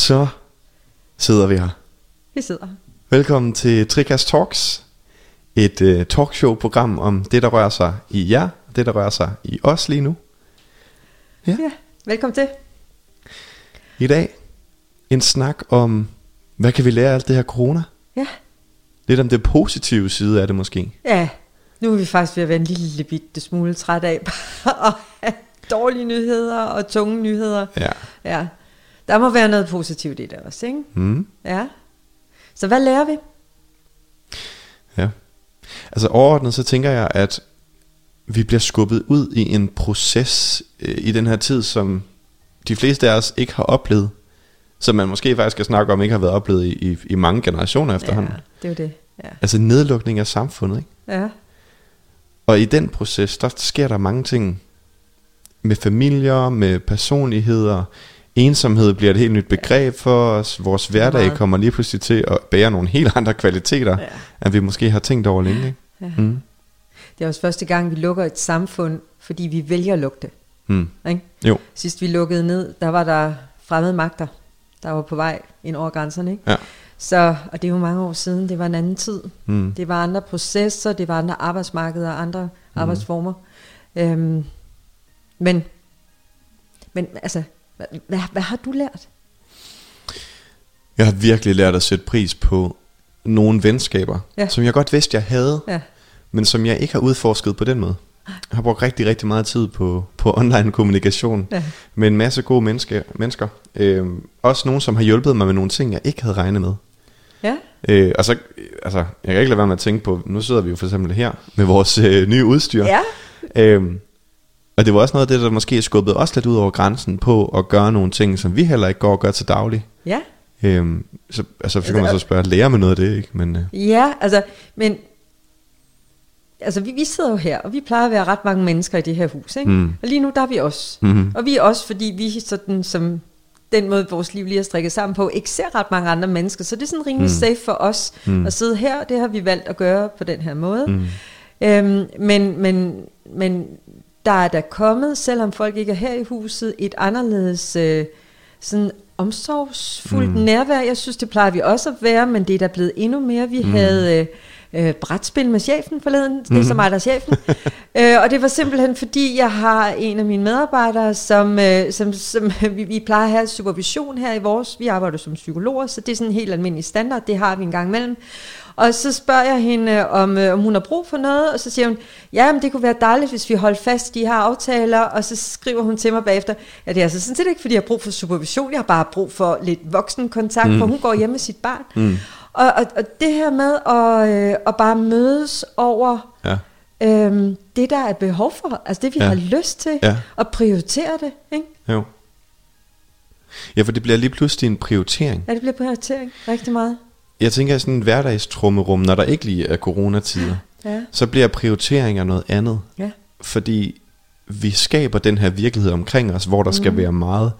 Så sidder vi her. Vi sidder. Velkommen til Trikast Talks. Et uh, talkshow-program om det, der rører sig i jer, det, der rører sig i os lige nu. Ja. ja, velkommen til. I dag en snak om, hvad kan vi lære af alt det her corona? Ja. Lidt om det positive side af det måske. Ja, nu er vi faktisk ved at være en lille bitte smule træt af at have dårlige nyheder og tunge nyheder. Ja. Ja, der må være noget positivt i det også, ikke? Mm. Ja. Så hvad lærer vi? Ja. Altså overordnet så tænker jeg, at vi bliver skubbet ud i en proces øh, i den her tid, som de fleste af os ikke har oplevet. Som man måske faktisk skal snakke om, ikke har været oplevet i, i, i mange generationer efterhånden. Ja, det er det. Ja. Altså nedlukning af samfundet, ikke? ja. Og i den proces, der sker der mange ting med familier, med personligheder. Ensomhed bliver et helt nyt begreb for os. Vores hverdag kommer lige pludselig til at bære nogle helt andre kvaliteter, Ja. end vi måske har tænkt over længe. Ikke? ja. Mm. Det er også første gang, vi lukker et samfund, fordi vi vælger at lukke det. Mm. Ikke? Jo, Sidst vi lukkede ned, der var der fremmede magter, der var på vej ind over grænserne. Ikke? ja. Så, og det er jo mange år siden, det var en anden tid. Mm. Det var andre processer, det var andre arbejdsmarkeder og andre mm. arbejdsformer. Øhm, men, men altså, hvad, hvad, hvad har du lært? Jeg har virkelig lært at sætte pris på nogle venskaber, Ja. som jeg godt vidste, jeg havde, Ja, men som jeg ikke har udforsket på den måde. Jeg har brugt rigtig, rigtig meget tid på, på online kommunikation ja, med en masse gode mennesker. mennesker. Øhm, også nogen, som har hjulpet mig med nogle ting, jeg ikke havde regnet med. ja, Øh, og så, øh, altså, jeg kan ikke lade være med at tænke på, nu sidder vi jo for eksempel her med vores øh, nye udstyr. ja, Øhm, og det var også noget af det, der måske skubbede os lidt ud over grænsen på at gøre nogle ting, som vi heller ikke går og gør til daglig. ja. Øhm, så, altså, så kan man så spørge, lærer man noget af det, ikke? Men, øh, Ja, altså, men altså, vi, vi sidder jo her, og vi plejer at være ret mange mennesker i det her hus, ikke? Mm. Og lige nu, der er vi os. Mhm. Og vi er også, fordi vi sådan som den måde, vores liv lige er strikket sammen på, ikke ser ret mange andre mennesker. Så det er sådan rimelig mm. safe for os mm. at sidde her. Det har vi valgt at gøre på den her måde. Mm. Øhm, men, men, men der er der kommet, selvom folk ikke er her i huset, et anderledes øh, sådan omsorgsfuldt mm. nærvær. Jeg synes, det plejer vi også at være, men det er der blevet endnu mere. Vi mm. havde øh, øh, brætspil med chefen forleden. Det er så mig, der er chefen. øh, og det var simpelthen, fordi jeg har en af mine medarbejdere, som, øh, som, som vi, vi plejer at have supervision her i vores. Vi arbejder som psykologer, så det er sådan en helt almindelig standard. Det har vi en gang imellem. Og så spørger jeg hende, om, øh, om hun har brug for noget, og så siger hun, ja, men det kunne være dejligt, hvis vi holdt fast i de her aftaler, og så skriver hun til mig bagefter, ja, det er altså sådan set ikke, fordi jeg har brug for supervision, jeg har bare brug for lidt voksenkontakt, mm. for hun går hjemme med sit barn. Mm. Og, og, og det her med at, øh, at bare mødes over ja. øhm, det, der er behov for, altså det, vi Ja. ja. har lyst til, Ja. og prioritere det, ikke? Jo. Ja, for det bliver lige pludselig en prioritering. Ja, det bliver prioritering rigtig meget. Jeg tænker sådan en hverdagstrummerum, når der ikke lige er coronatider, Ja, så bliver prioriteringer noget andet. ja, Fordi vi skaber den her virkelighed omkring os, hvor der skal være meget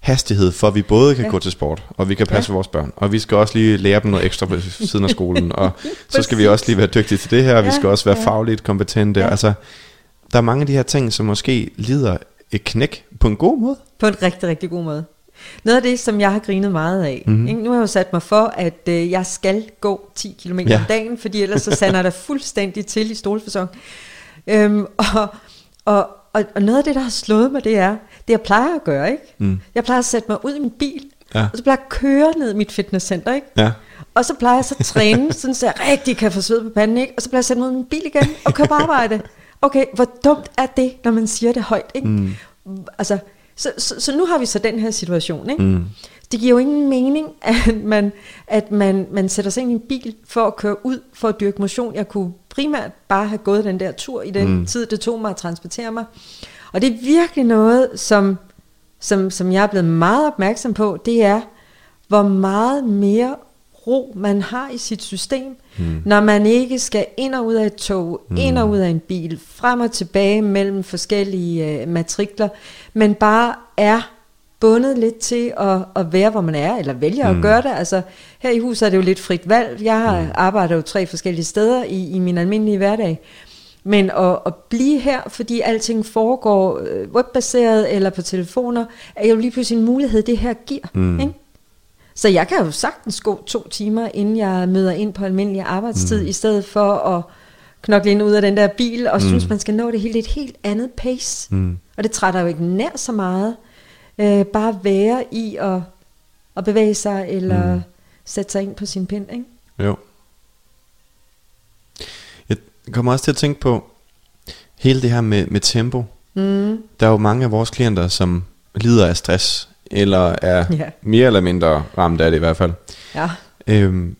hastighed, for at vi både kan Ja. gå til sport, og vi kan passe Ja. vores børn, og vi skal også lige lære dem noget ekstra på siden af skolen, og så skal vi også lige være dygtige til det her, og vi Ja, skal også være ja. fagligt kompetente. Ja. Altså, der er mange af de her ting, som måske lider et knæk på en god måde. på en rigtig, rigtig god måde. Noget af det, som jeg har grinet meget af, Mhm. mm-hmm. ikke? nu har jeg jo sat mig for, at øh, jeg skal gå 10 km ja. om dagen, fordi ellers så sander der fuldstændig til i stolfasong. Øhm, og, og, og, og noget af det, der har slået mig, det er, det jeg plejer at gøre, ikke? Mm. Jeg plejer at sætte mig ud i min bil, Ja. og så plejer jeg at køre ned i mit fitnesscenter, ikke? Ja. Og så plejer jeg så at træne, sådan så jeg rigtig kan få sved på panden, ikke? Og så plejer jeg at sætte mig ud i min bil igen og køre på arbejde. Okay, hvor dumt er det, når man siger det højt, ikke? Mm. Altså, så, så, så nu har vi så den her situation, ikke? Mm. Det giver jo ingen mening, at man, at man, man sætter sig ind i en bil for at køre ud for at dyrke motion. Jeg kunne primært bare have gået den der tur i den mm. tid, det tog mig at transportere mig. Og det er virkelig noget, som, som, som jeg er blevet meget opmærksom på, det er, hvor meget mere ro man har i sit system, mm. når man ikke skal ind og ud af et tog, mm. ind og ud af en bil, frem og tilbage mellem forskellige øh, matrikler, men bare er bundet lidt til at, at være, hvor man er, eller vælger mm. at gøre det. Altså, her i huset er det jo lidt frit valg. Jeg har mm. arbejder jo tre forskellige steder i, i min almindelige hverdag. Men at, at blive her, fordi alting foregår øh, webbaseret eller på telefoner, er jo lige pludselig en mulighed, det her giver. Mm. Ikke? Så jeg kan jo sagtens gå to timer, inden jeg møder ind på almindelig arbejdstid, mm. i stedet for at knokle ind ud af den der bil, og mm. synes, man skal nå det hele et helt andet pace. Mm. Og det trætter jo ikke nær så meget. Øh, bare være i at, at bevæge sig, eller mm. sætte sig ind på sin pind, ikke? Jo. Jeg kommer også til at tænke på hele det her med, med tempo. Mm. Der er jo mange af vores klienter, som lider af stress, eller er ja. mere eller mindre ramt af det i hvert fald. Ja. Øhm,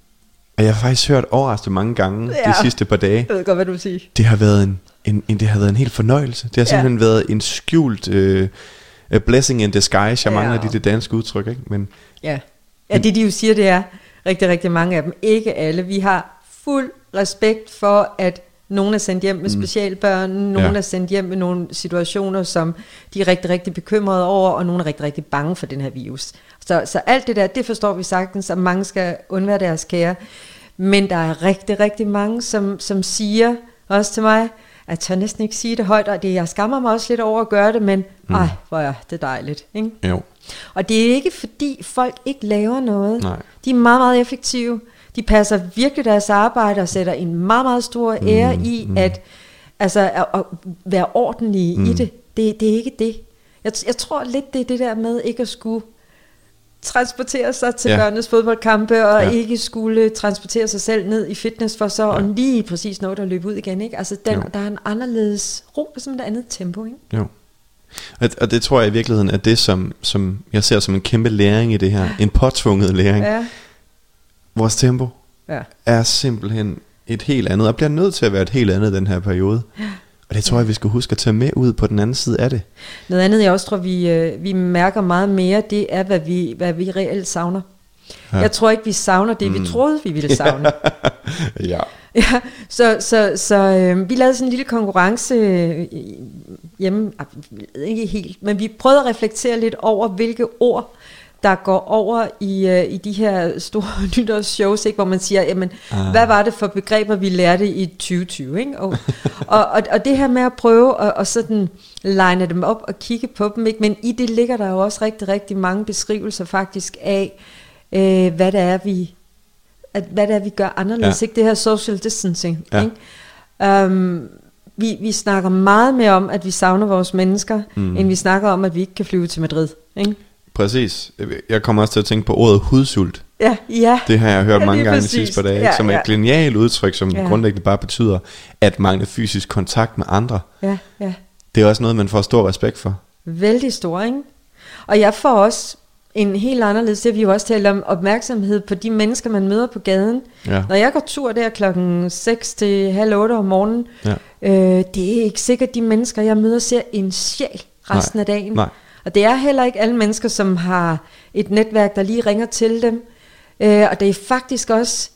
og jeg har faktisk hørt overraskende mange gange ja. de sidste par dage. Jeg ved godt, hvad du vil sige. Det har været en, en, en, det har været en helt fornøjelse. Det har simpelthen ja. været en skjult uh, a blessing in disguise. Jeg ja. mangler de det danske udtryk, ikke? Men, ja. ja, det de jo siger, det er rigtig, rigtig mange af dem. Ikke alle. Vi har fuld respekt for, at nogle er sendt hjem med mm. specialbørn, nogle ja. er sendt hjem med nogle situationer, som de er rigtig, rigtig bekymrede over, og nogle er rigtig, rigtig bange for den her virus. Så, så alt det der, det forstår vi sagtens, at mange skal undvære deres kære. Men der er rigtig, rigtig mange, som, som siger også til mig, at jeg næsten ikke sige det højt, og det, jeg skammer mig også lidt over at gøre det, men mm. ej, hvor er det dejligt. Ikke? Jo. Og det er ikke fordi folk ikke laver noget. Nej. De er meget, meget effektive. De passer virkelig deres arbejde og sætter en meget, meget stor ære mm, i, mm. at, altså, at, at være ordentlige mm. i det. det. Det er ikke det. Jeg, jeg tror lidt, det er det der med ikke at skulle transportere sig til ja. børnenes fodboldkampe, og ja. ikke skulle transportere sig selv ned i fitness, for så ja. og lige præcis nå at løbe ud igen. Ikke? Altså den, der er en anderledes ro, som et andet tempo. Ikke? Jo. Og, og det tror jeg i virkeligheden er det, som, som jeg ser som en kæmpe læring i det her. En påtvunget læring. Ja. Vores tempo ja. er simpelthen et helt andet, og bliver nødt til at være et helt andet den her periode. Ja. Og det tror jeg, vi skal huske at tage med ud på den anden side af det. Noget andet, jeg også tror, vi, øh, vi mærker meget mere, det er, hvad vi, hvad vi reelt savner. Ja. Jeg tror ikke, vi savner det, mm. vi troede, vi ville savne. ja. Ja, så, så, så øh, vi lavede sådan en lille konkurrence øh, hjemme, ah, ikke helt, men vi prøvede at reflektere lidt over, hvilke ord der går over i, uh, i de her store nytårsshows, ikke, hvor man siger, jamen, ah. hvad var det for begreber, vi lærte i 2020? Ikke? Og, og, og, og det her med at prøve at, at sådan line dem op og kigge på dem, ikke? men i det ligger der jo også rigtig, rigtig mange beskrivelser faktisk af, uh, hvad det er, vi at, hvad det er, vi gør anderledes. Ja. Ikke? Det her social distancing. Ja. Ikke? Um, vi, vi snakker meget mere om, at vi savner vores mennesker, mm. end vi snakker om, at vi ikke kan flyve til Madrid. Ikke? Præcis. Jeg kommer også til at tænke på ordet hudsult. Ja, ja. Det har jeg hørt ja, mange gange de sidste par dage, ja, som er ja. et genialt udtryk, som ja. grundlæggende bare betyder, at mangle fysisk kontakt med andre. Ja, ja. Det er også noget, man får stor respekt for. Vældig stor, ikke? Og jeg får også en helt anderledes, det vi jo også talt om, opmærksomhed på de mennesker, man møder på gaden. Ja. Når jeg går tur der klokken 6 til halv 8 om morgenen, ja. øh, det er ikke sikkert, de mennesker, jeg møder, ser en sjæl resten Nej. af dagen. Nej. Og det er heller ikke alle mennesker, som har et netværk, der lige ringer til dem. Øh, og det er faktisk også,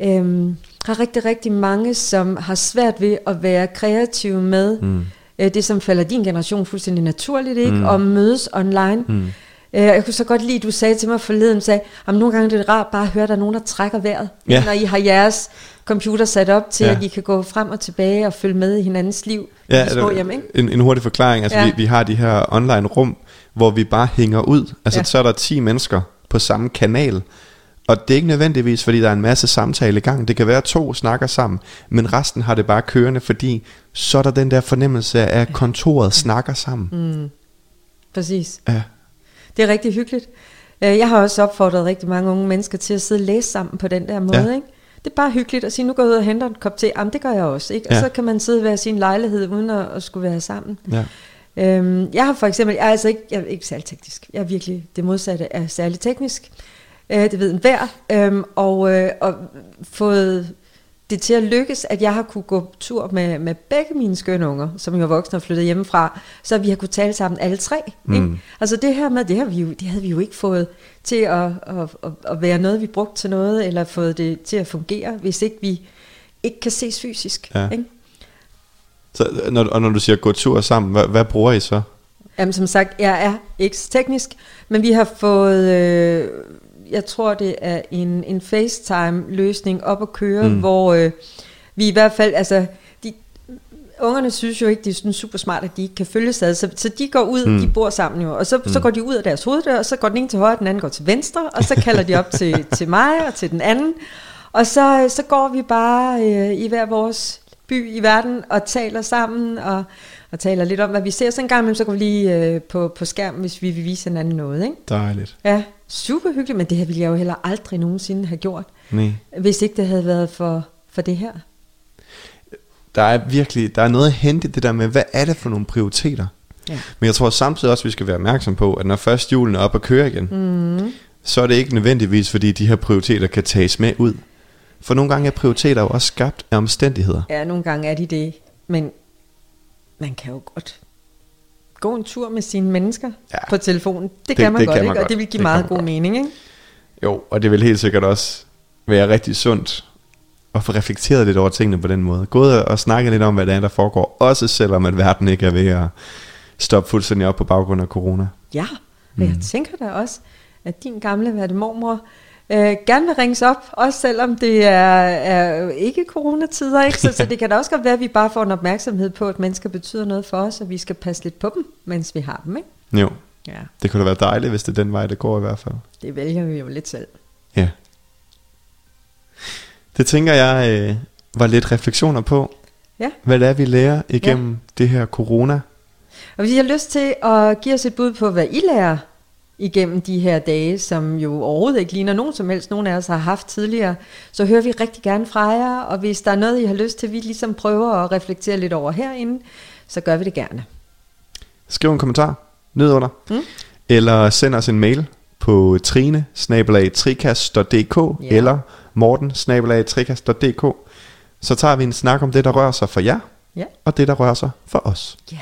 øh, har rigtig, rigtig mange, som har svært ved at være kreative med mm. øh, det, som falder din generation fuldstændig naturligt, ikke? Mm. Og mødes online. Mm. Øh, jeg kunne så godt lide, at du sagde til mig forleden, sagde, at nogle gange det er rart bare at høre, at der er nogen, der trækker vejret, ja. når I har jeres computer sat op til, ja. at I kan gå frem og tilbage og følge med i hinandens liv ja, i små hjem, ikke? En, en hurtig forklaring, altså ja. vi, vi har de her online rum, hvor vi bare hænger ud. Altså ja. så er der 10 mennesker på samme kanal. Og det er ikke nødvendigvis, fordi der er en masse samtale i gang. Det kan være, at to snakker sammen, men resten har det bare kørende, fordi så er der den der fornemmelse af, at kontoret snakker sammen. Mm. Præcis. Ja. Det er rigtig hyggeligt. Øh, jeg har også opfordret rigtig mange unge mennesker til at sidde og læse sammen på den der måde. Ja. Ikke? Det er bare hyggeligt at sige, nu går jeg ud og henter en kop te. Jamen, det gør jeg også. Ikke? Og ja. så kan man sidde ved sin lejlighed, uden at, at skulle være sammen. Ja. Øhm, jeg har for eksempel, jeg er altså ikke, jeg er ikke særlig teknisk. Jeg er virkelig det modsatte er særlig teknisk. Øh, det ved en hver. Øhm, og, øh, og fået det til at lykkes, at jeg har kunne gå tur med, med begge mine skønne unger, som jo er voksne og flyttet hjemmefra, så vi har kunne tale sammen alle tre. Mm. Ikke? Altså det her med, det, har vi jo, det havde vi jo ikke fået til at, at, at, at være noget, vi brugte til noget, eller fået det til at fungere, hvis ikke vi ikke kan ses fysisk. Ja. Ikke? Så, når, og når du siger gå tur sammen, hvad, hvad bruger I så? Jamen som sagt, jeg er ikke teknisk, men vi har fået, øh, jeg tror det er en, en FaceTime løsning op at køre, mm. hvor øh, vi i hvert fald, altså de, ungerne synes jo ikke, det er sådan super smart, at de ikke kan følges ad, så, så de går ud, mm. de bor sammen jo, og så, mm. så går de ud af deres hoveddør, og så går den ene til højre, den anden går til venstre, og så kalder de op til, til mig og til den anden, og så, så går vi bare øh, i hver vores by i verden og taler sammen, og, og taler lidt om, hvad vi ser. Så en gang imellem, så går vi lige øh, på, på skærm, hvis vi vil vise hinanden noget. Ikke? Dejligt. Ja, super hyggeligt, men det her ville jeg jo heller aldrig nogensinde have gjort, Nej. hvis ikke det havde været for, for det her. Der er virkelig, der er noget at hente det der med, hvad er det for nogle prioriteter? Ja. Men jeg tror samtidig også, at vi skal være opmærksom på, at når først julen er op og køre igen, mm. så er det ikke nødvendigvis, fordi de her prioriteter kan tages med ud. For nogle gange er prioriteter jo også skabt af omstændigheder. Ja, nogle gange er de det, men man kan jo godt gå en tur med sine mennesker Ja. på telefonen. Det, Det- kan man det godt, kan man ikke? godt. og det vil give Det meget god godt. mening. Ikke? Jo, og det vil helt sikkert også være rigtig sundt at få reflekteret lidt over tingene på den måde. Gået og snakket lidt om, hvad det er, der foregår, også selvom at verden ikke er ved at stoppe fuldstændig op på baggrund af corona. Ja, og jeg tænker da også, at din gamle værte mormor øh, gerne vil ringes op, også selvom det er, er ikke coronatider, ikke? Så, så det kan da også godt være, at vi bare får en opmærksomhed på, at mennesker betyder noget for os, og vi skal passe lidt på dem, mens vi har dem, ikke? Jo, Ja, det kunne da være dejligt, hvis det er den vej, det går i hvert fald. det vælger vi jo lidt selv. Ja. Det tænker jeg øh, var lidt refleksioner på, Ja. hvad det er, vi lærer igennem det her corona. Og hvis I har lyst til at give os et bud på, hvad I lærer igennem de her dage, som jo overhovedet ikke ligner nogen som helst, nogen af os har haft tidligere, så hører vi rigtig gerne fra jer, og hvis der er noget, I har lyst til, vi ligesom prøver at reflektere lidt over herinde, så gør vi det gerne. Skriv en kommentar nedunder, Mm. eller send os en mail på trine Ja. eller morten. Så tager vi en snak om det, der rører sig for jer, Ja. og det, der rører sig for os. Ja.